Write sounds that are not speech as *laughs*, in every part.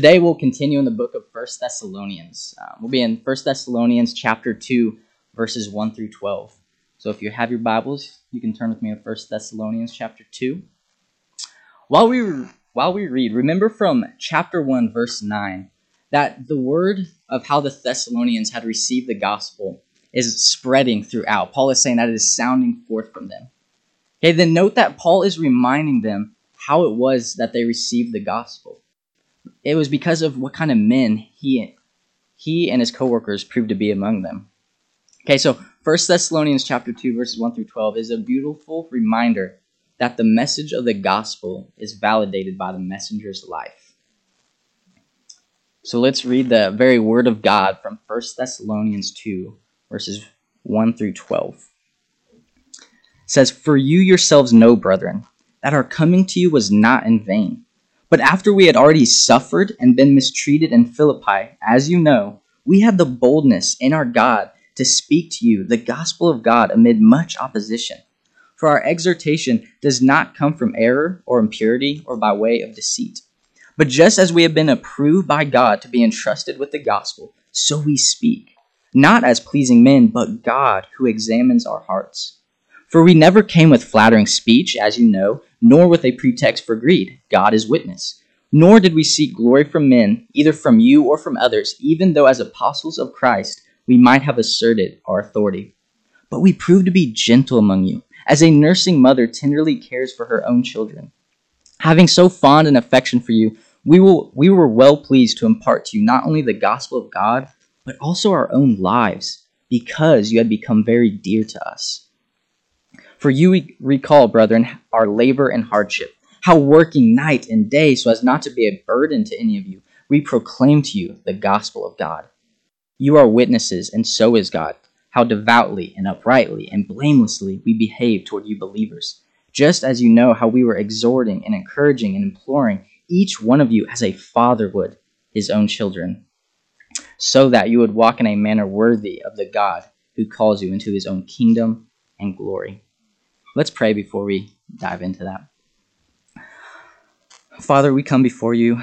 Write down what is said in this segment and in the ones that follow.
Today we'll continue in the book of First Thessalonians. Uh, we'll be in First Thessalonians chapter 2, verses 1 through 12. So if you have your Bibles, you can turn with me to First Thessalonians chapter 2. While we, while we read, remember from chapter 1, verse 9, that the word of how the Thessalonians had received the gospel is spreading throughout. Paul is saying that it is sounding forth from them. Okay, then note that Paul is reminding them how it was that they received the gospel it was because of what kind of men he he and his coworkers proved to be among them. Okay, so First Thessalonians chapter 2 verses 1 through 12 is a beautiful reminder that the message of the gospel is validated by the messenger's life. So let's read the very word of God from First Thessalonians 2 verses 1 through 12. It says, "For you yourselves know, brethren, that our coming to you was not in vain." But after we had already suffered and been mistreated in Philippi, as you know, we had the boldness in our God to speak to you the gospel of God amid much opposition. For our exhortation does not come from error or impurity or by way of deceit. But just as we have been approved by God to be entrusted with the gospel, so we speak, not as pleasing men, but God who examines our hearts. For we never came with flattering speech, as you know, nor with a pretext for greed. God is witness. Nor did we seek glory from men, either from you or from others, even though as apostles of Christ we might have asserted our authority. But we proved to be gentle among you, as a nursing mother tenderly cares for her own children. Having so fond an affection for you, we, will, we were well pleased to impart to you not only the gospel of God, but also our own lives, because you had become very dear to us. For you we recall, brethren, our labor and hardship, how working night and day so as not to be a burden to any of you, we proclaim to you the gospel of God. You are witnesses, and so is God, how devoutly and uprightly and blamelessly we behave toward you believers, just as you know how we were exhorting and encouraging and imploring each one of you as a father would his own children, so that you would walk in a manner worthy of the God who calls you into his own kingdom and glory. Let's pray before we dive into that. Father, we come before you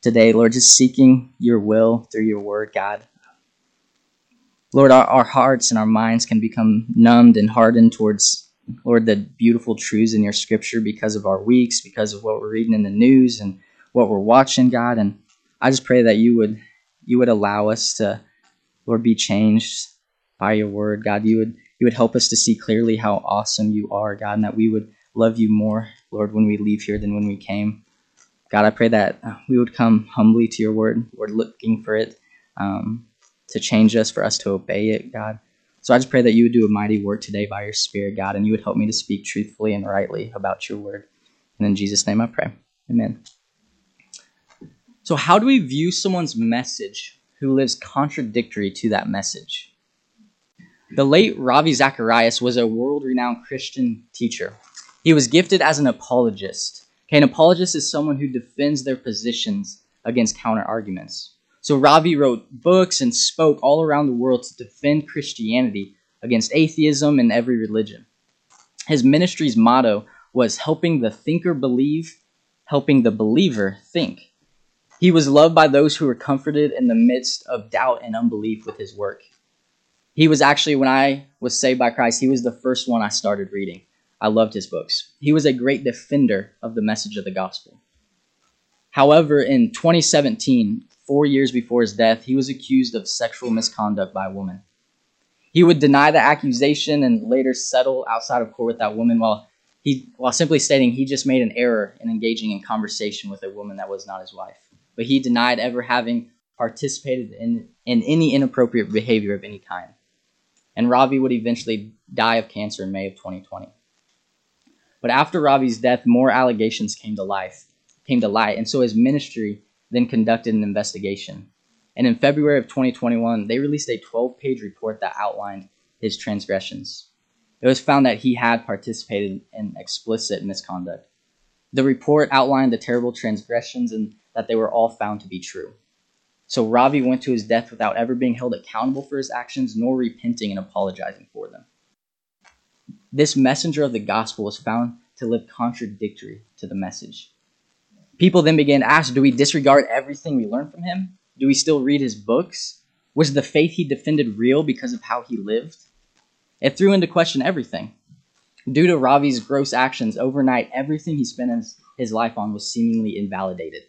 today, Lord, just seeking your will through your word, God. Lord, our, our hearts and our minds can become numbed and hardened towards, Lord, the beautiful truths in your scripture because of our weeks, because of what we're reading in the news and what we're watching, God. And I just pray that you would you would allow us to, Lord, be changed by your word. God, you would you would help us to see clearly how awesome you are, God, and that we would love you more, Lord, when we leave here than when we came. God, I pray that uh, we would come humbly to your word. We're looking for it um, to change us, for us to obey it, God. So I just pray that you would do a mighty work today by your Spirit, God, and you would help me to speak truthfully and rightly about your word. And in Jesus' name I pray. Amen. So, how do we view someone's message who lives contradictory to that message? The late Ravi Zacharias was a world renowned Christian teacher. He was gifted as an apologist. Okay, an apologist is someone who defends their positions against counter arguments. So Ravi wrote books and spoke all around the world to defend Christianity against atheism and every religion. His ministry's motto was helping the thinker believe, helping the believer think. He was loved by those who were comforted in the midst of doubt and unbelief with his work. He was actually, when I was saved by Christ, he was the first one I started reading. I loved his books. He was a great defender of the message of the gospel. However, in 2017, four years before his death, he was accused of sexual misconduct by a woman. He would deny the accusation and later settle outside of court with that woman while he while simply stating he just made an error in engaging in conversation with a woman that was not his wife. But he denied ever having participated in, in any inappropriate behavior of any kind and Ravi would eventually die of cancer in May of 2020. But after Ravi's death, more allegations came to life, came to light, and so his ministry then conducted an investigation. And in February of 2021, they released a 12-page report that outlined his transgressions. It was found that he had participated in explicit misconduct. The report outlined the terrible transgressions and that they were all found to be true. So Ravi went to his death without ever being held accountable for his actions nor repenting and apologizing for them. This messenger of the gospel was found to live contradictory to the message. People then began to ask Do we disregard everything we learned from him? Do we still read his books? Was the faith he defended real because of how he lived? It threw into question everything. Due to Ravi's gross actions, overnight, everything he spent his life on was seemingly invalidated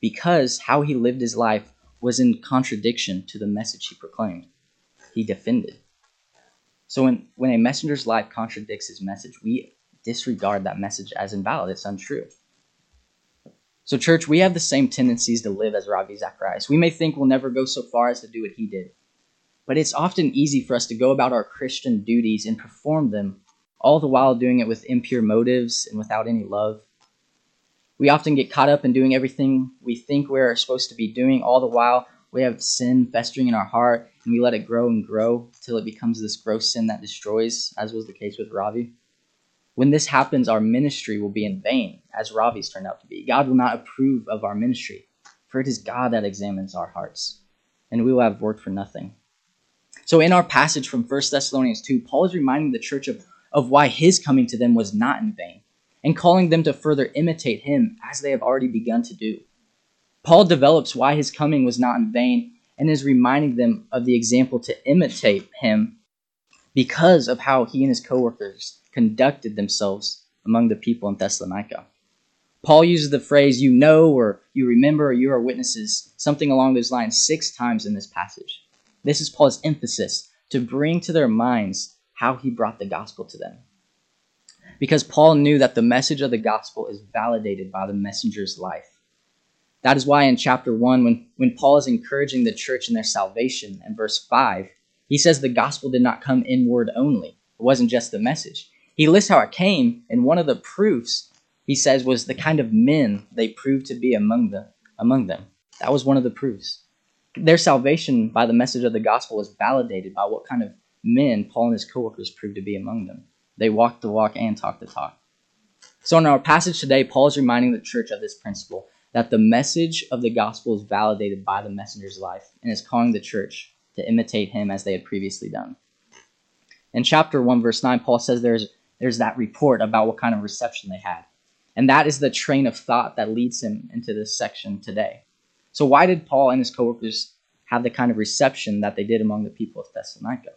because how he lived his life was in contradiction to the message he proclaimed. He defended. So when, when a messenger's life contradicts his message, we disregard that message as invalid. It's untrue. So, church, we have the same tendencies to live as Ravi Zacharias. We may think we'll never go so far as to do what he did, but it's often easy for us to go about our Christian duties and perform them, all the while doing it with impure motives and without any love. We often get caught up in doing everything we think we're supposed to be doing, all the while we have sin festering in our heart and we let it grow and grow till it becomes this gross sin that destroys, as was the case with Ravi. When this happens, our ministry will be in vain, as Ravi's turned out to be. God will not approve of our ministry, for it is God that examines our hearts, and we will have worked for nothing. So, in our passage from 1 Thessalonians 2, Paul is reminding the church of, of why his coming to them was not in vain, and calling them to further imitate him as they have already begun to do. Paul develops why his coming was not in vain and is reminding them of the example to imitate him because of how he and his coworkers conducted themselves among the people in Thessalonica. Paul uses the phrase, you know, or you remember, or you are witnesses, something along those lines, six times in this passage. This is Paul's emphasis to bring to their minds how he brought the gospel to them. Because Paul knew that the message of the gospel is validated by the messenger's life. That is why in chapter 1, when, when Paul is encouraging the church in their salvation, in verse 5, he says the gospel did not come in word only. It wasn't just the message. He lists how it came, and one of the proofs he says was the kind of men they proved to be among them. Among them, that was one of the proofs. Their salvation by the message of the gospel was validated by what kind of men Paul and his coworkers proved to be among them. They walk the walk and talk the talk. So, in our passage today, Paul is reminding the church of this principle that the message of the gospel is validated by the messenger's life and is calling the church to imitate him as they had previously done. In chapter 1, verse 9, Paul says there's there's that report about what kind of reception they had. And that is the train of thought that leads him into this section today. So, why did Paul and his coworkers have the kind of reception that they did among the people of Thessalonica?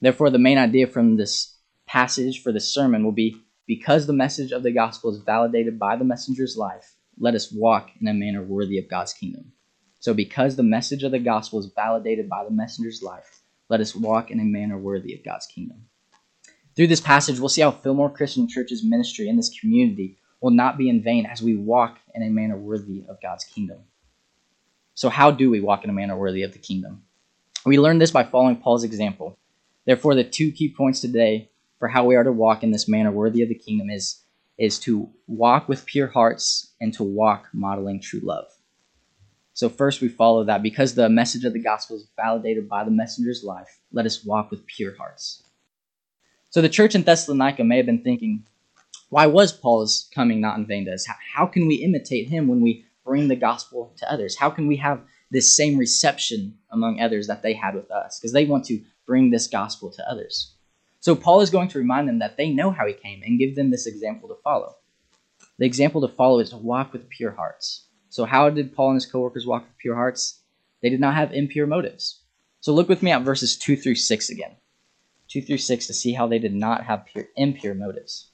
Therefore, the main idea from this passage for this sermon will be because the message of the gospel is validated by the messenger's life, let us walk in a manner worthy of God's kingdom. So, because the message of the gospel is validated by the messenger's life, let us walk in a manner worthy of God's kingdom. Through this passage, we'll see how Fillmore Christian Church's ministry in this community will not be in vain as we walk in a manner worthy of God's kingdom. So, how do we walk in a manner worthy of the kingdom? We learn this by following Paul's example. Therefore, the two key points today for how we are to walk in this manner worthy of the kingdom is, is to walk with pure hearts and to walk modeling true love. So, first, we follow that because the message of the gospel is validated by the messenger's life, let us walk with pure hearts. So the church in Thessalonica may have been thinking, why was Paul's coming not in vain to us? How, can we imitate him when we bring the gospel to others? How can we have this same reception among others that they had with us? Because they want to bring this gospel to others. So Paul is going to remind them that they know how he came and give them this example to follow. The example to follow is to walk with pure hearts. So how did Paul and his coworkers walk with pure hearts? They did not have impure motives. So look with me at verses 2 through 6 again. 2 through 6 to see how they did not have pure, impure motives.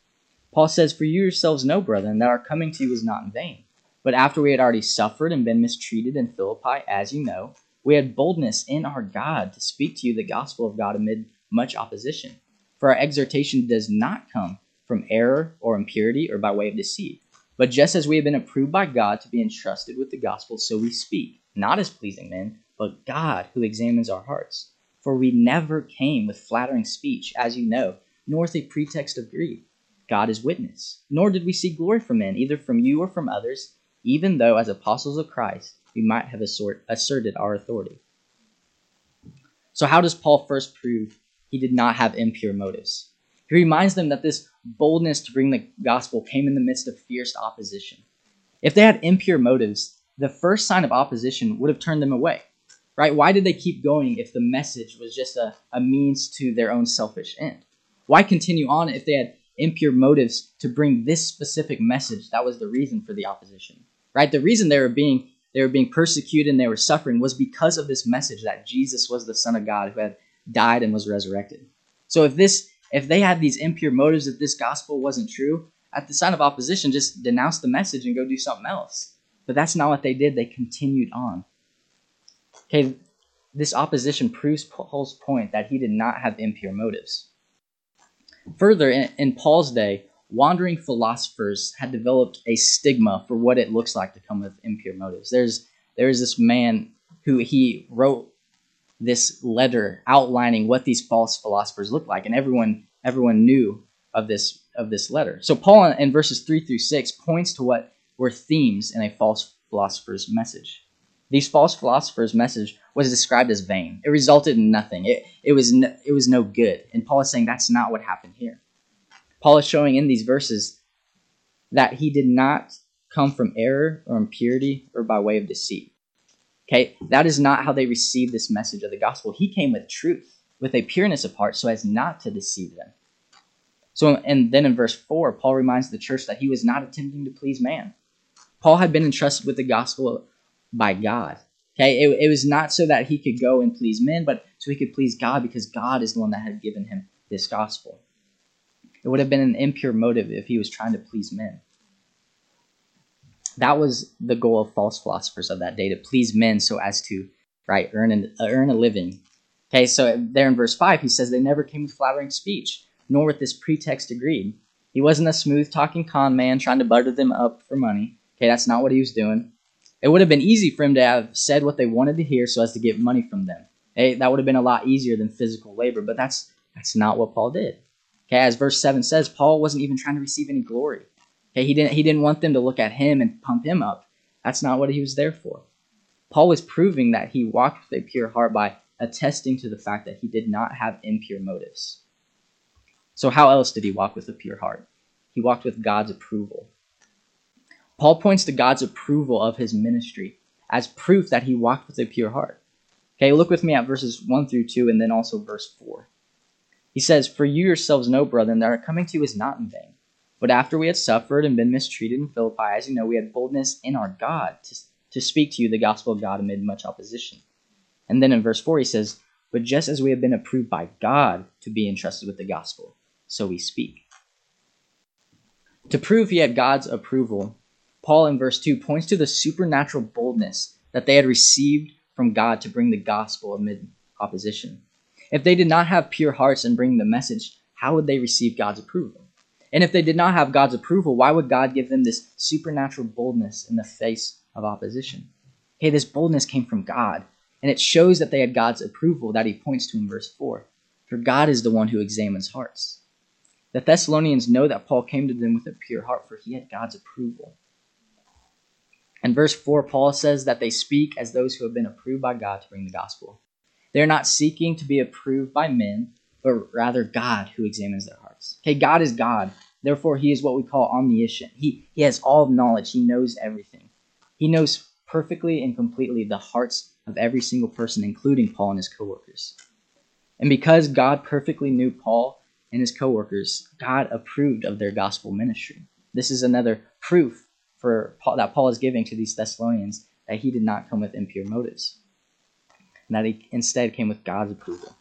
Paul says, For you yourselves know, brethren, that our coming to you was not in vain. But after we had already suffered and been mistreated in Philippi, as you know, we had boldness in our God to speak to you the gospel of God amid much opposition. For our exhortation does not come from error or impurity or by way of deceit. But just as we have been approved by God to be entrusted with the gospel, so we speak, not as pleasing men, but God who examines our hearts. For we never came with flattering speech, as you know, nor with a pretext of greed. God is witness. Nor did we seek glory from men, either from you or from others, even though, as apostles of Christ, we might have asserted our authority. So, how does Paul first prove he did not have impure motives? He reminds them that this boldness to bring the gospel came in the midst of fierce opposition. If they had impure motives, the first sign of opposition would have turned them away right? Why did they keep going if the message was just a, a means to their own selfish end? Why continue on if they had impure motives to bring this specific message that was the reason for the opposition? Right? The reason they were being they were being persecuted and they were suffering was because of this message that Jesus was the Son of God who had died and was resurrected. So if this if they had these impure motives, if this gospel wasn't true, at the sign of opposition, just denounce the message and go do something else. But that's not what they did. They continued on. Okay, this opposition proves Paul's point that he did not have impure motives. Further, in, in Paul's day, wandering philosophers had developed a stigma for what it looks like to come with impure motives. There's there's this man who he wrote this letter outlining what these false philosophers look like, and everyone everyone knew of this of this letter. So Paul in verses three through six points to what were themes in a false philosopher's message. These false philosophers' message was described as vain. It resulted in nothing. It, it, was no, it was no good. And Paul is saying that's not what happened here. Paul is showing in these verses that he did not come from error or impurity or by way of deceit. Okay, that is not how they received this message of the gospel. He came with truth, with a pureness of heart, so as not to deceive them. So, and then in verse 4, Paul reminds the church that he was not attempting to please man. Paul had been entrusted with the gospel by God. Okay, it, it was not so that he could go and please men, but so he could please God because God is the one that had given him this gospel. It would have been an impure motive if he was trying to please men. That was the goal of false philosophers of that day to please men so as to right earn an, uh, earn a living. Okay, so there in verse 5 he says they never came with flattering speech, nor with this pretext agreed. He wasn't a smooth talking con man trying to butter them up for money. Okay, that's not what he was doing. It would have been easy for him to have said what they wanted to hear so as to get money from them. Hey, that would have been a lot easier than physical labor, but that's that's not what Paul did. Okay, as verse 7 says, Paul wasn't even trying to receive any glory. Okay, he didn't he didn't want them to look at him and pump him up. That's not what he was there for. Paul was proving that he walked with a pure heart by attesting to the fact that he did not have impure motives. So how else did he walk with a pure heart? He walked with God's approval. Paul points to God's approval of his ministry as proof that he walked with a pure heart. Okay, look with me at verses 1 through 2 and then also verse 4. He says, For you yourselves know, brethren, that our coming to you is not in vain. But after we had suffered and been mistreated in Philippi, as you know, we had boldness in our God to, to speak to you the gospel of God amid much opposition. And then in verse 4, he says, But just as we have been approved by God to be entrusted with the gospel, so we speak. To prove he had God's approval, Paul in verse 2 points to the supernatural boldness that they had received from God to bring the gospel amid opposition. If they did not have pure hearts in bringing the message, how would they receive God's approval? And if they did not have God's approval, why would God give them this supernatural boldness in the face of opposition? Hey, this boldness came from God, and it shows that they had God's approval that he points to in verse 4. For God is the one who examines hearts. The Thessalonians know that Paul came to them with a pure heart, for he had God's approval. In verse 4, Paul says that they speak as those who have been approved by God to bring the gospel. They're not seeking to be approved by men, but rather God who examines their hearts. Okay, God is God. Therefore, he is what we call omniscient. He, he has all knowledge, he knows everything. He knows perfectly and completely the hearts of every single person, including Paul and his coworkers. And because God perfectly knew Paul and his coworkers, God approved of their gospel ministry. This is another proof for Paul, that Paul is giving to these Thessalonians that he did not come with impure motives and that he instead came with God's approval.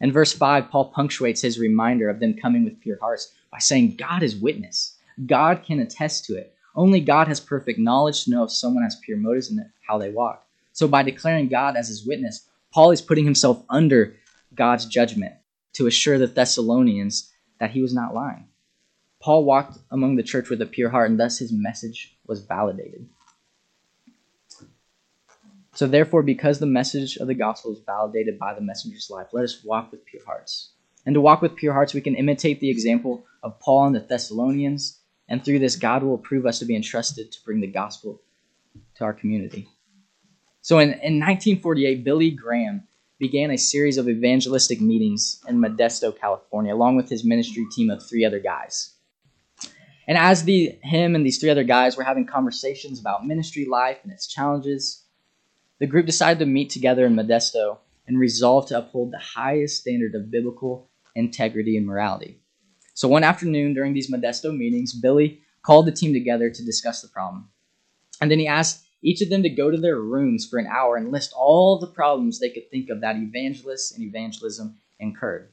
In verse 5, Paul punctuates his reminder of them coming with pure hearts by saying, God is witness. God can attest to it. Only God has perfect knowledge to know if someone has pure motives and how they walk. So, by declaring God as his witness, Paul is putting himself under God's judgment to assure the Thessalonians that he was not lying. Paul walked among the church with a pure heart, and thus his message was validated. So, therefore, because the message of the gospel is validated by the messenger's life, let us walk with pure hearts. And to walk with pure hearts, we can imitate the example of Paul and the Thessalonians, and through this, God will prove us to be entrusted to bring the gospel to our community. So, in, in 1948, Billy Graham began a series of evangelistic meetings in Modesto, California, along with his ministry team of three other guys. And as the him and these three other guys were having conversations about ministry life and its challenges, the group decided to meet together in Modesto and resolved to uphold the highest standard of biblical integrity and morality. So one afternoon during these Modesto meetings, Billy called the team together to discuss the problem. And then he asked each of them to go to their rooms for an hour and list all the problems they could think of that evangelists and evangelism incurred.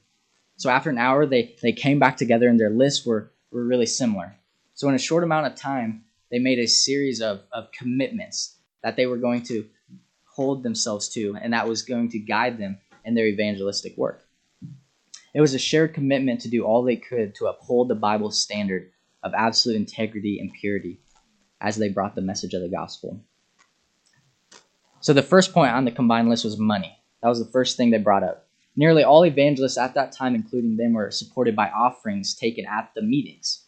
So after an hour, they, they came back together and their lists were, were really similar. So in a short amount of time, they made a series of, of commitments that they were going to hold themselves to, and that was going to guide them in their evangelistic work. It was a shared commitment to do all they could to uphold the Bible's standard of absolute integrity and purity as they brought the message of the gospel. So the first point on the combined list was money. That was the first thing they brought up. Nearly all evangelists at that time, including them, were supported by offerings taken at the meetings.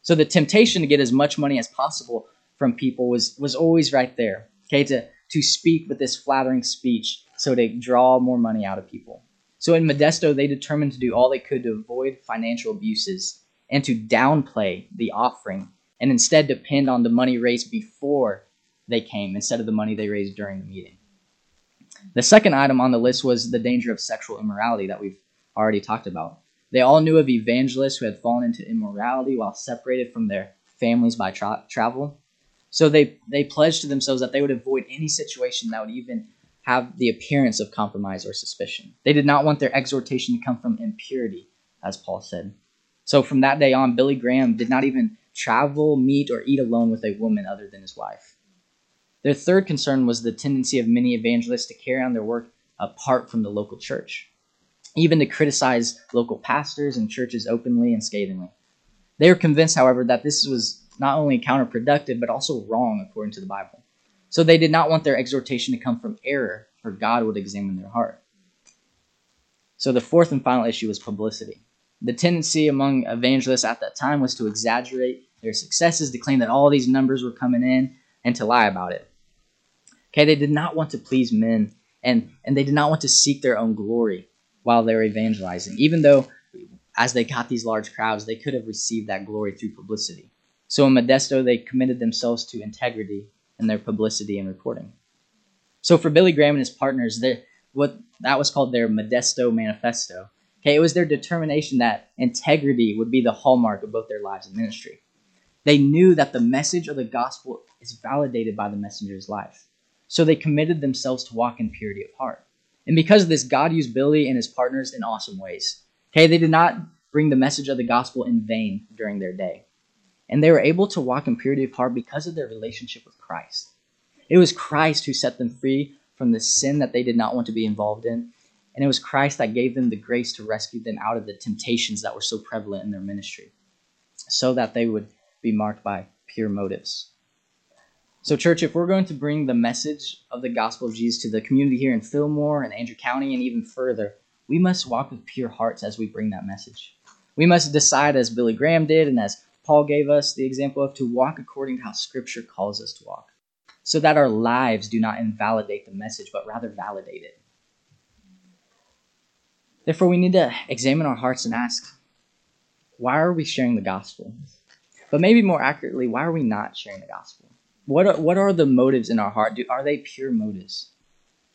So the temptation to get as much money as possible from people was, was always right there. Okay, to, to speak with this flattering speech so to draw more money out of people. So in Modesto, they determined to do all they could to avoid financial abuses and to downplay the offering and instead depend on the money raised before they came instead of the money they raised during the meeting. The second item on the list was the danger of sexual immorality that we've already talked about. They all knew of evangelists who had fallen into immorality while separated from their families by tra- travel. So they, they pledged to themselves that they would avoid any situation that would even have the appearance of compromise or suspicion. They did not want their exhortation to come from impurity, as Paul said. So from that day on, Billy Graham did not even travel, meet, or eat alone with a woman other than his wife. Their third concern was the tendency of many evangelists to carry on their work apart from the local church even to criticize local pastors and churches openly and scathingly. They were convinced, however, that this was not only counterproductive, but also wrong according to the Bible. So they did not want their exhortation to come from error, for God would examine their heart. So the fourth and final issue was publicity. The tendency among evangelists at that time was to exaggerate their successes, to claim that all these numbers were coming in, and to lie about it. Okay, they did not want to please men, and, and they did not want to seek their own glory while they were evangelizing, even though as they got these large crowds, they could have received that glory through publicity. So in Modesto, they committed themselves to integrity in their publicity and reporting. So for Billy Graham and his partners, what that was called their Modesto Manifesto. Okay, it was their determination that integrity would be the hallmark of both their lives and ministry. They knew that the message of the gospel is validated by the messenger's life. So they committed themselves to walk in purity of heart. And because of this, God used Billy and his partners in awesome ways. Okay, they did not bring the message of the gospel in vain during their day. And they were able to walk in purity of heart because of their relationship with Christ. It was Christ who set them free from the sin that they did not want to be involved in. And it was Christ that gave them the grace to rescue them out of the temptations that were so prevalent in their ministry, so that they would be marked by pure motives. So, church, if we're going to bring the message of the gospel of Jesus to the community here in Fillmore and Andrew County and even further, we must walk with pure hearts as we bring that message. We must decide, as Billy Graham did and as Paul gave us the example of, to walk according to how Scripture calls us to walk, so that our lives do not invalidate the message, but rather validate it. Therefore, we need to examine our hearts and ask, why are we sharing the gospel? But maybe more accurately, why are we not sharing the gospel? what are, what are the motives in our heart? Do, are they pure motives?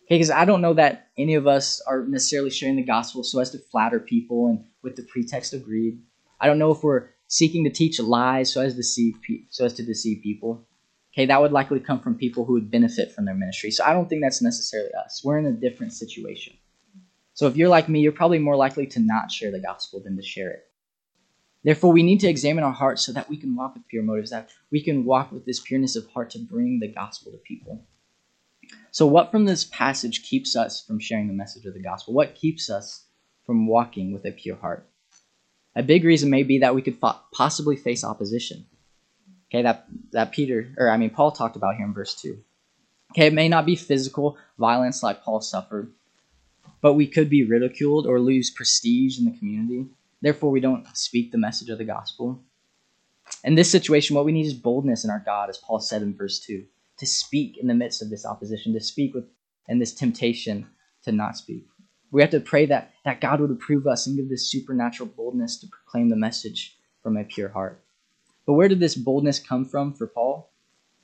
Okay, because I don't know that any of us are necessarily sharing the gospel so as to flatter people and with the pretext of greed. I don't know if we're seeking to teach lies so as to deceive so as to deceive people. Okay, that would likely come from people who would benefit from their ministry. So I don't think that's necessarily us. We're in a different situation. So if you're like me, you're probably more likely to not share the gospel than to share it. Therefore, we need to examine our hearts so that we can walk with pure motives, that we can walk with this pureness of heart to bring the gospel to people. So, what from this passage keeps us from sharing the message of the gospel? What keeps us from walking with a pure heart? A big reason may be that we could possibly face opposition. Okay, that, that Peter, or I mean, Paul talked about here in verse 2. Okay, it may not be physical violence like Paul suffered, but we could be ridiculed or lose prestige in the community. Therefore, we don't speak the message of the gospel. In this situation, what we need is boldness in our God, as Paul said in verse 2, to speak in the midst of this opposition, to speak with and this temptation to not speak. We have to pray that, that God would approve us and give this supernatural boldness to proclaim the message from a pure heart. But where did this boldness come from for Paul?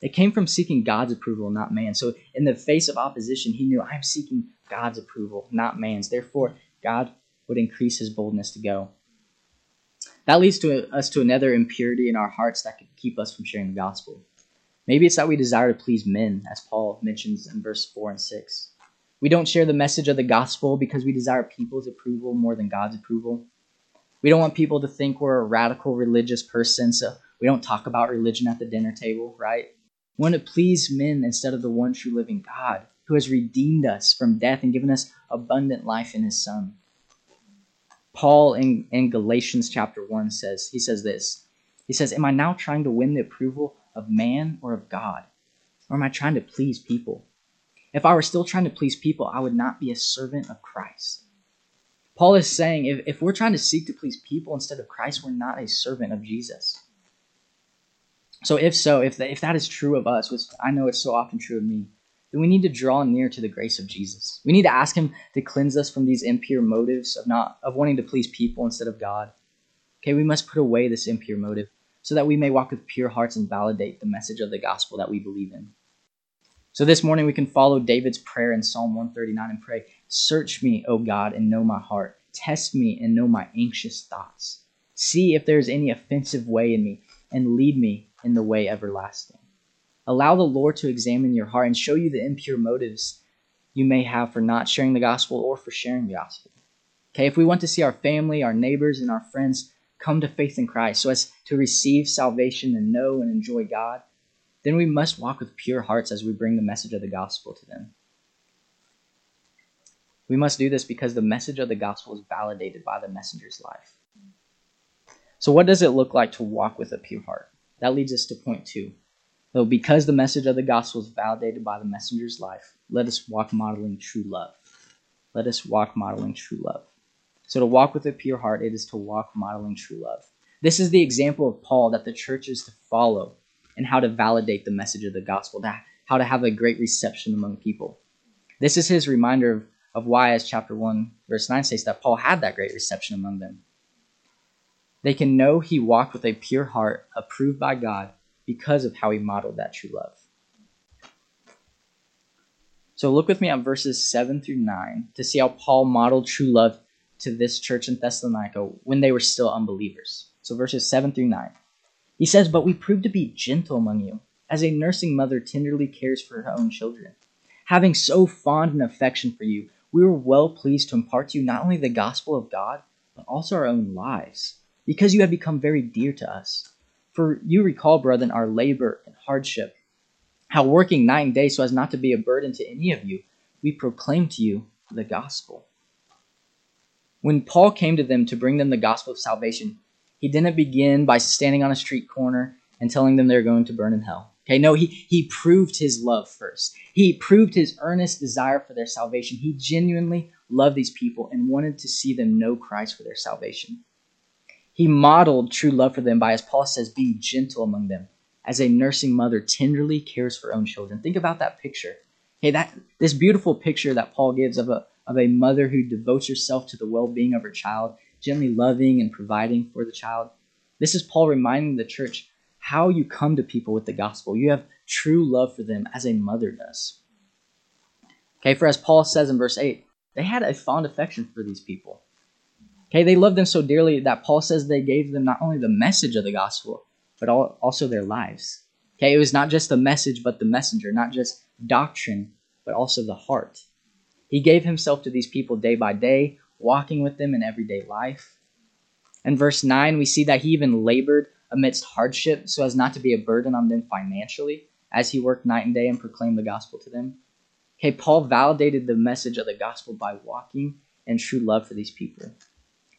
It came from seeking God's approval, not man. So in the face of opposition, he knew, I'm seeking God's approval, not man's. Therefore, God would increase his boldness to go. That leads to us to another impurity in our hearts that could keep us from sharing the gospel. Maybe it's that we desire to please men, as Paul mentions in verse 4 and 6. We don't share the message of the gospel because we desire people's approval more than God's approval. We don't want people to think we're a radical religious person, so we don't talk about religion at the dinner table, right? We want to please men instead of the one true living God who has redeemed us from death and given us abundant life in his Son. Paul in, in Galatians chapter 1 says, he says this. He says, Am I now trying to win the approval of man or of God? Or am I trying to please people? If I were still trying to please people, I would not be a servant of Christ. Paul is saying if, if we're trying to seek to please people instead of Christ, we're not a servant of Jesus. So, if so, if, the, if that is true of us, which I know it's so often true of me, then we need to draw near to the grace of Jesus. We need to ask Him to cleanse us from these impure motives of not of wanting to please people instead of God. Okay, we must put away this impure motive so that we may walk with pure hearts and validate the message of the gospel that we believe in. So this morning we can follow David's prayer in Psalm 139 and pray, Search me, O God, and know my heart. Test me and know my anxious thoughts. See if there is any offensive way in me, and lead me in the way everlasting. Allow the Lord to examine your heart and show you the impure motives you may have for not sharing the gospel or for sharing the gospel. Okay, if we want to see our family, our neighbors, and our friends come to faith in Christ so as to receive salvation and know and enjoy God, then we must walk with pure hearts as we bring the message of the gospel to them. We must do this because the message of the gospel is validated by the messenger's life. So, what does it look like to walk with a pure heart? That leads us to point two. Though because the message of the gospel is validated by the messenger's life, let us walk modeling true love. Let us walk modeling true love. So, to walk with a pure heart, it is to walk modeling true love. This is the example of Paul that the church is to follow and how to validate the message of the gospel, how to have a great reception among people. This is his reminder of, of why, as chapter 1, verse 9 says, that Paul had that great reception among them. They can know he walked with a pure heart, approved by God, because of how he modeled that true love. So look with me at verses 7 through 9 to see how Paul modeled true love to this church in Thessalonica when they were still unbelievers. So verses 7 through 9. He says, But we proved to be gentle among you, as a nursing mother tenderly cares for her own children. Having so fond an affection for you, we were well pleased to impart to you not only the gospel of God, but also our own lives, because you have become very dear to us. For you recall, brethren, our labor and hardship, how working night and day so as not to be a burden to any of you, we proclaim to you the gospel. When Paul came to them to bring them the gospel of salvation, he didn't begin by standing on a street corner and telling them they're going to burn in hell. Okay, no, he, he proved his love first. He proved his earnest desire for their salvation. He genuinely loved these people and wanted to see them know Christ for their salvation. He modeled true love for them by, as Paul says, being gentle among them, as a nursing mother tenderly cares for her own children. Think about that picture. Hey, that this beautiful picture that Paul gives of a of a mother who devotes herself to the well-being of her child gently loving and providing for the child. This is Paul reminding the church how you come to people with the gospel. You have true love for them as a mother does. Okay, for as Paul says in verse 8, they had a fond affection for these people. Okay, they loved them so dearly that Paul says they gave them not only the message of the gospel, but also their lives. Okay, it was not just the message, but the messenger, not just doctrine, but also the heart. He gave himself to these people day by day, walking with them in everyday life. In verse 9, we see that he even labored amidst hardship so as not to be a burden on them financially as he worked night and day and proclaimed the gospel to them. Okay, Paul validated the message of the gospel by walking in true love for these people.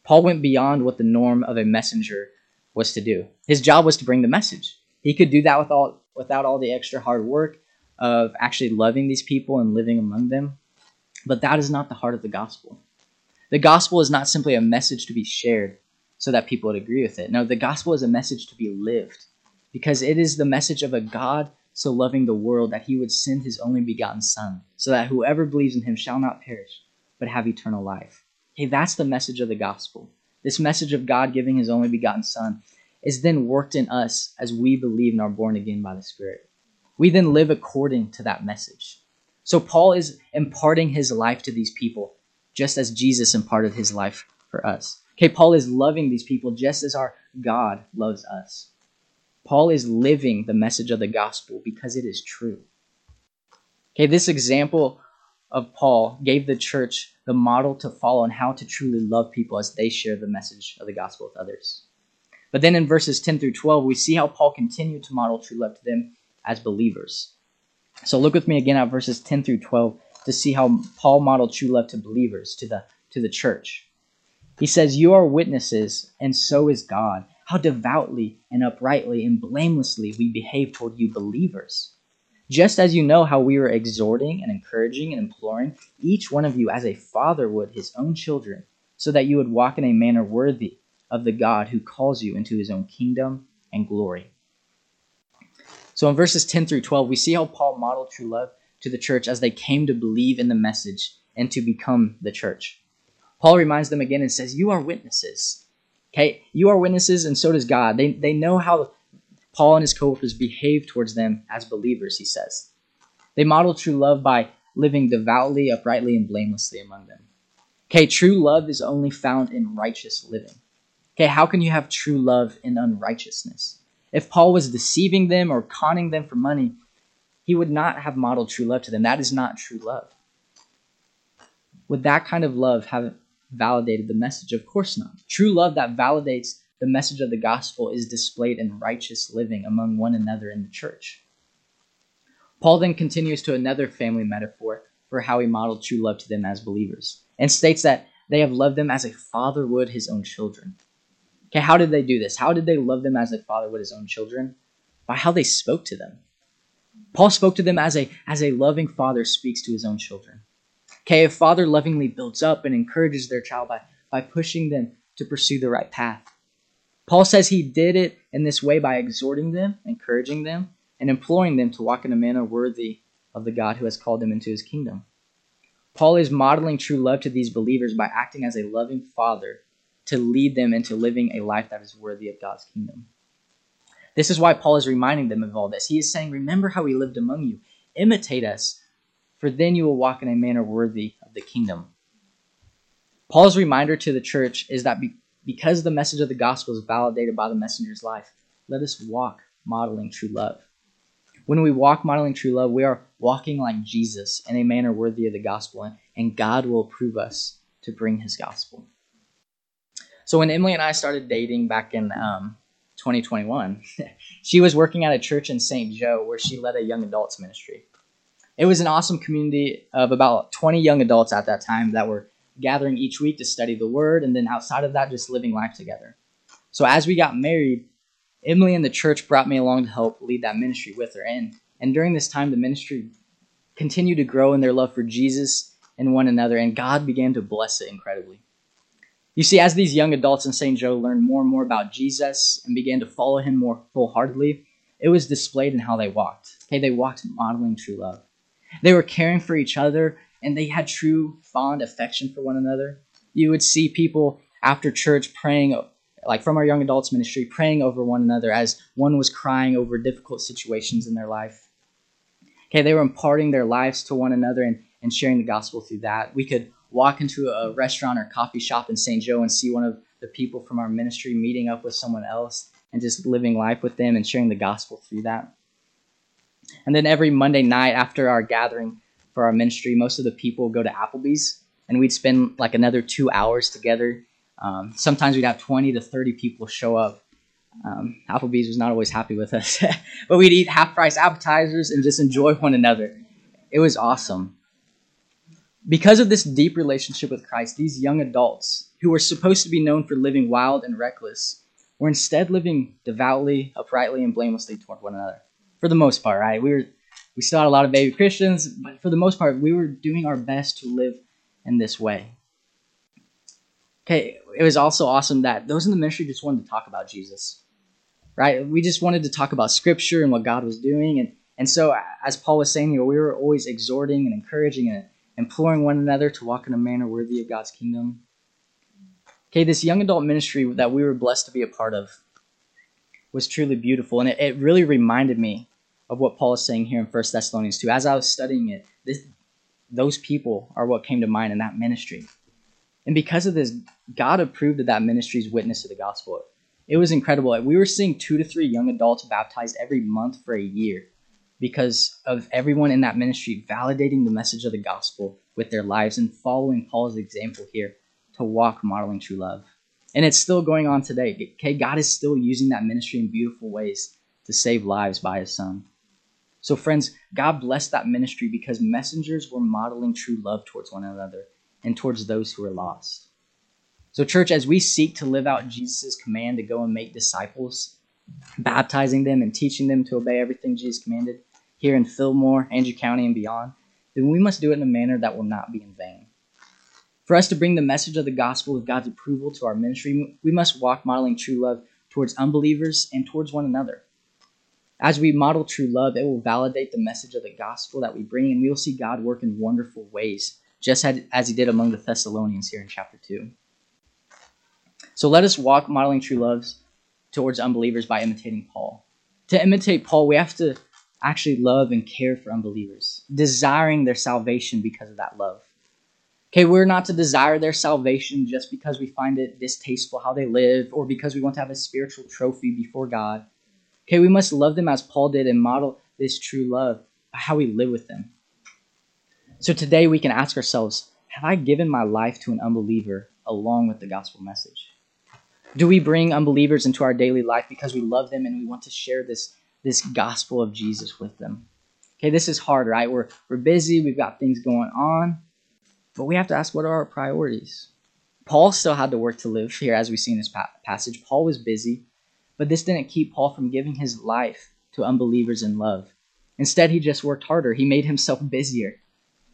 Paul went beyond what the norm of a messenger was to do. His job was to bring the message. He could do that with all, without all the extra hard work of actually loving these people and living among them. But that is not the heart of the gospel. The gospel is not simply a message to be shared so that people would agree with it. No, the gospel is a message to be lived because it is the message of a God so loving the world that he would send his only begotten Son, so that whoever believes in him shall not perish, but have eternal life. Hey, that's the message of the gospel. This message of God giving his only begotten Son is then worked in us as we believe and are born again by the Spirit. We then live according to that message. So Paul is imparting his life to these people just as Jesus imparted his life for us. Okay, Paul is loving these people just as our God loves us. Paul is living the message of the gospel because it is true. Okay, this example of Paul gave the church the model to follow on how to truly love people as they share the message of the gospel with others. But then in verses 10 through 12, we see how Paul continued to model true love to them as believers. So look with me again at verses 10 through 12 to see how Paul modeled true love to believers, to the, to the church. He says, You are witnesses, and so is God, how devoutly and uprightly and blamelessly we behave toward you believers. Just as you know how we were exhorting and encouraging and imploring each one of you as a father would his own children, so that you would walk in a manner worthy of the God who calls you into his own kingdom and glory. So in verses 10 through 12, we see how Paul modeled true love to the church as they came to believe in the message and to become the church. Paul reminds them again and says, You are witnesses. Okay, you are witnesses, and so does God. They, they know how Paul and his coworkers behave towards them as believers, he says. They model true love by living devoutly, uprightly, and blamelessly among them. Okay, true love is only found in righteous living. Okay, how can you have true love in unrighteousness? If Paul was deceiving them or conning them for money, he would not have modeled true love to them. That is not true love. Would that kind of love have validated the message? Of course not. True love that validates the message of the gospel is displayed in righteous living among one another in the church. Paul then continues to another family metaphor for how he modeled true love to them as believers and states that they have loved them as a father would his own children. Okay, how did they do this? How did they love them as a father would his own children? By how they spoke to them. Paul spoke to them as a, as a loving father speaks to his own children. Okay, a father lovingly builds up and encourages their child by, by pushing them to pursue the right path. Paul says he did it in this way by exhorting them, encouraging them, and imploring them to walk in a manner worthy of the God who has called them into his kingdom. Paul is modeling true love to these believers by acting as a loving father to lead them into living a life that is worthy of God's kingdom. This is why Paul is reminding them of all this. He is saying, Remember how we lived among you, imitate us, for then you will walk in a manner worthy of the kingdom. Paul's reminder to the church is that because the message of the gospel is validated by the messenger's life, let us walk modeling true love. When we walk modeling true love, we are walking like Jesus in a manner worthy of the gospel, and God will approve us to bring his gospel. So when Emily and I started dating back in um, 2021, *laughs* she was working at a church in St. Joe where she led a young adults ministry. It was an awesome community of about 20 young adults at that time that were gathering each week to study the word, and then outside of that, just living life together. So as we got married, Emily and the church brought me along to help lead that ministry with her. And, and during this time, the ministry continued to grow in their love for Jesus and one another, and God began to bless it incredibly. You see, as these young adults in St. Joe learned more and more about Jesus and began to follow him more full heartedly, it was displayed in how they walked. Okay, they walked modeling true love. They were caring for each other and they had true fond affection for one another. You would see people after church praying, like from our young adults ministry, praying over one another as one was crying over difficult situations in their life. Okay, they were imparting their lives to one another and, and sharing the gospel through that. We could walk into a restaurant or coffee shop in St. Joe and see one of the people from our ministry meeting up with someone else and just living life with them and sharing the gospel through that. And then every Monday night after our gathering, for our ministry, most of the people go to Applebee's, and we'd spend like another two hours together. Um, sometimes we'd have 20 to 30 people show up. Um, Applebee's was not always happy with us, *laughs* but we'd eat half price appetizers and just enjoy one another. It was awesome. Because of this deep relationship with Christ, these young adults, who were supposed to be known for living wild and reckless, were instead living devoutly, uprightly, and blamelessly toward one another. For the most part, right? We were we still had a lot of baby Christians, but for the most part, we were doing our best to live in this way. Okay, it was also awesome that those in the ministry just wanted to talk about Jesus, right? We just wanted to talk about Scripture and what God was doing, and and so as Paul was saying, know, we were always exhorting and encouraging and imploring one another to walk in a manner worthy of God's kingdom. Okay, this young adult ministry that we were blessed to be a part of was truly beautiful, and it, it really reminded me of what Paul is saying here in 1 Thessalonians 2. As I was studying it, this, those people are what came to mind in that ministry. And because of this, God approved of that ministry's witness to the gospel. it was incredible. We were seeing two to three young adults baptized every month for a year because of everyone in that ministry validating the message of the gospel with their lives and following Paul's example here to walk modeling true love. And it's still going on today. Okay, God is still using that ministry in beautiful ways to save lives by his son. So, friends, God blessed that ministry because messengers were modeling true love towards one another and towards those who are lost. So, church, as we seek to live out Jesus' command to go and make disciples, baptizing them and teaching them to obey everything Jesus commanded here in Fillmore, Andrew County, and beyond, then we must do it in a manner that will not be in vain. For us to bring the message of the gospel of God's approval to our ministry, we must walk modeling true love towards unbelievers and towards one another. As we model true love, it will validate the message of the gospel that we bring, and we will see God work in wonderful ways, just as he did among the Thessalonians here in chapter 2. So let us walk modeling true loves towards unbelievers by imitating Paul. To imitate Paul, we have to actually love and care for unbelievers, desiring their salvation because of that love. Okay, we're not to desire their salvation just because we find it distasteful how they live or because we want to have a spiritual trophy before God. Okay, we must love them as Paul did and model this true love by how we live with them. So today we can ask ourselves Have I given my life to an unbeliever along with the gospel message? Do we bring unbelievers into our daily life because we love them and we want to share this, this gospel of Jesus with them? Okay, this is hard, right? We're, we're busy, we've got things going on, but we have to ask what are our priorities? Paul still had to work to live here, as we see in this passage. Paul was busy, but this didn't keep Paul from giving his life to unbelievers in love. Instead, he just worked harder, he made himself busier.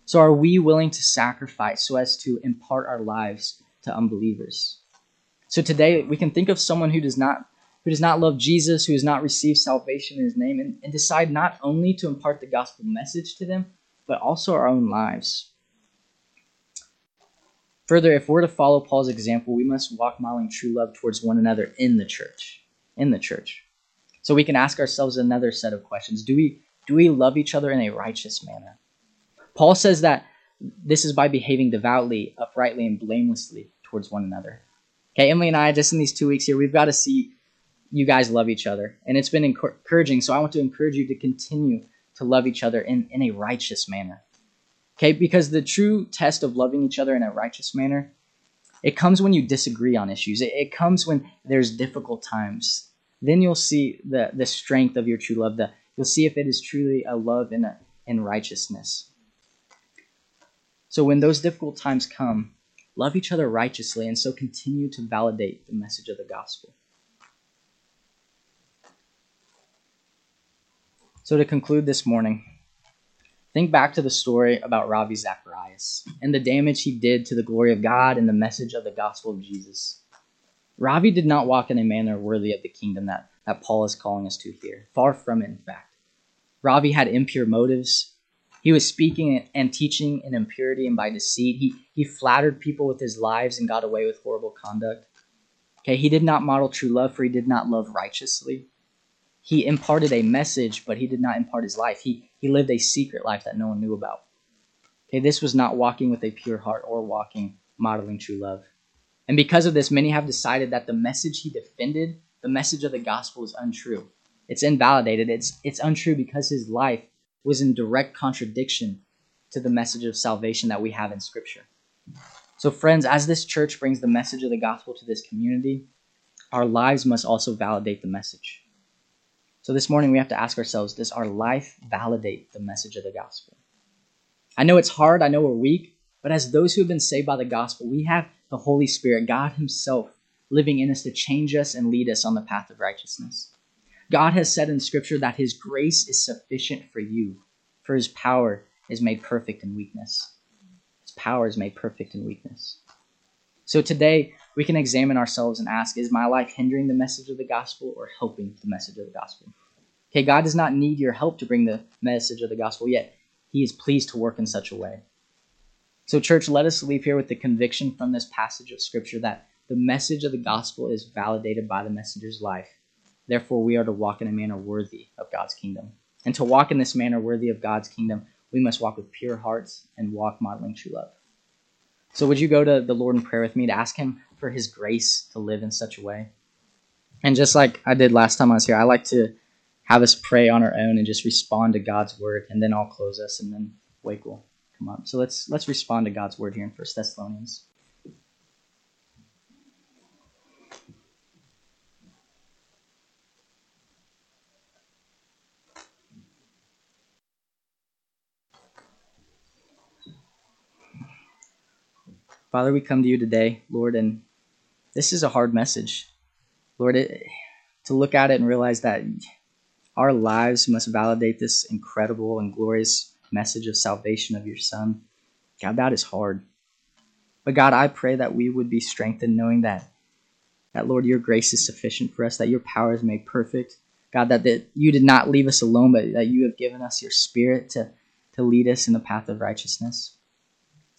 So, are we willing to sacrifice so as to impart our lives to unbelievers? So today we can think of someone who does not who does not love Jesus, who has not received salvation in his name, and, and decide not only to impart the gospel message to them, but also our own lives. Further, if we're to follow Paul's example, we must walk modeling true love towards one another in the church. In the church. So we can ask ourselves another set of questions. Do we do we love each other in a righteous manner? Paul says that this is by behaving devoutly, uprightly, and blamelessly towards one another. Okay, Emily and I, just in these two weeks here, we've got to see you guys love each other. And it's been encouraging. So I want to encourage you to continue to love each other in, in a righteous manner. Okay, because the true test of loving each other in a righteous manner, it comes when you disagree on issues. It, it comes when there's difficult times. Then you'll see the, the strength of your true love. The, you'll see if it is truly a love in, a, in righteousness. So when those difficult times come, love each other righteously, and so continue to validate the message of the gospel. So, to conclude this morning, think back to the story about Ravi Zacharias and the damage he did to the glory of God and the message of the gospel of Jesus. Ravi did not walk in a manner worthy of the kingdom that, that Paul is calling us to here. Far from it, in fact. Ravi had impure motives. He was speaking and teaching in impurity and by deceit. He, he flattered people with his lives and got away with horrible conduct. Okay, he did not model true love, for he did not love righteously. He imparted a message, but he did not impart his life. He, he lived a secret life that no one knew about. Okay, this was not walking with a pure heart or walking modeling true love. And because of this, many have decided that the message he defended, the message of the gospel, is untrue. It's invalidated. It's, it's untrue because his life was in direct contradiction to the message of salvation that we have in Scripture. So, friends, as this church brings the message of the gospel to this community, our lives must also validate the message. So, this morning we have to ask ourselves does our life validate the message of the gospel? I know it's hard, I know we're weak, but as those who have been saved by the gospel, we have the Holy Spirit, God Himself, living in us to change us and lead us on the path of righteousness. God has said in Scripture that His grace is sufficient for you, for His power is made perfect in weakness. His power is made perfect in weakness. So today, we can examine ourselves and ask Is my life hindering the message of the gospel or helping the message of the gospel? Okay, God does not need your help to bring the message of the gospel, yet He is pleased to work in such a way. So, church, let us leave here with the conviction from this passage of Scripture that the message of the gospel is validated by the messenger's life Therefore, we are to walk in a manner worthy of God's kingdom. And to walk in this manner worthy of God's kingdom, we must walk with pure hearts and walk modeling true love. So, would you go to the Lord in prayer with me to ask Him for His grace to live in such a way? And just like I did last time I was here, I like to have us pray on our own and just respond to God's word, and then I'll close us, and then Wake will come up. So let's let's respond to God's word here in First Thessalonians. Father, we come to you today, Lord, and this is a hard message. Lord, it, to look at it and realize that our lives must validate this incredible and glorious message of salvation of your Son. God, that is hard. But God, I pray that we would be strengthened knowing that, that Lord, your grace is sufficient for us, that your power is made perfect. God, that, that you did not leave us alone, but that you have given us your spirit to, to lead us in the path of righteousness.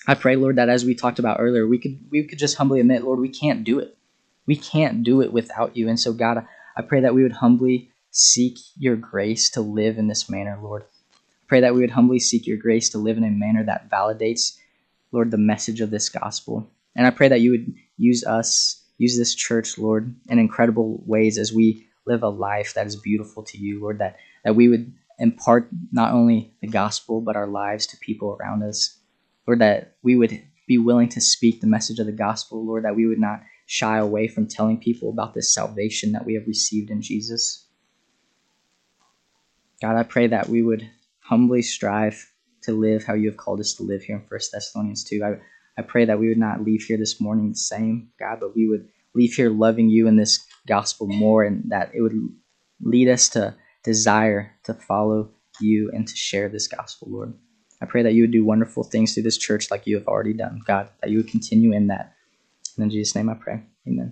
I pray, Lord, that as we talked about earlier, we could we could just humbly admit, Lord, we can't do it. We can't do it without you. And so, God, I pray that we would humbly seek your grace to live in this manner, Lord. I pray that we would humbly seek your grace to live in a manner that validates, Lord, the message of this gospel. And I pray that you would use us, use this church, Lord, in incredible ways as we live a life that is beautiful to you, Lord, that, that we would impart not only the gospel, but our lives to people around us. Lord, that we would be willing to speak the message of the gospel, Lord, that we would not shy away from telling people about this salvation that we have received in Jesus. God, I pray that we would humbly strive to live how you have called us to live here in 1 Thessalonians 2. I, I pray that we would not leave here this morning the same, God, but we would leave here loving you and this gospel more and that it would lead us to desire to follow you and to share this gospel, Lord. I pray that you would do wonderful things through this church like you have already done, God, that you would continue in that. And in Jesus' name I pray. Amen.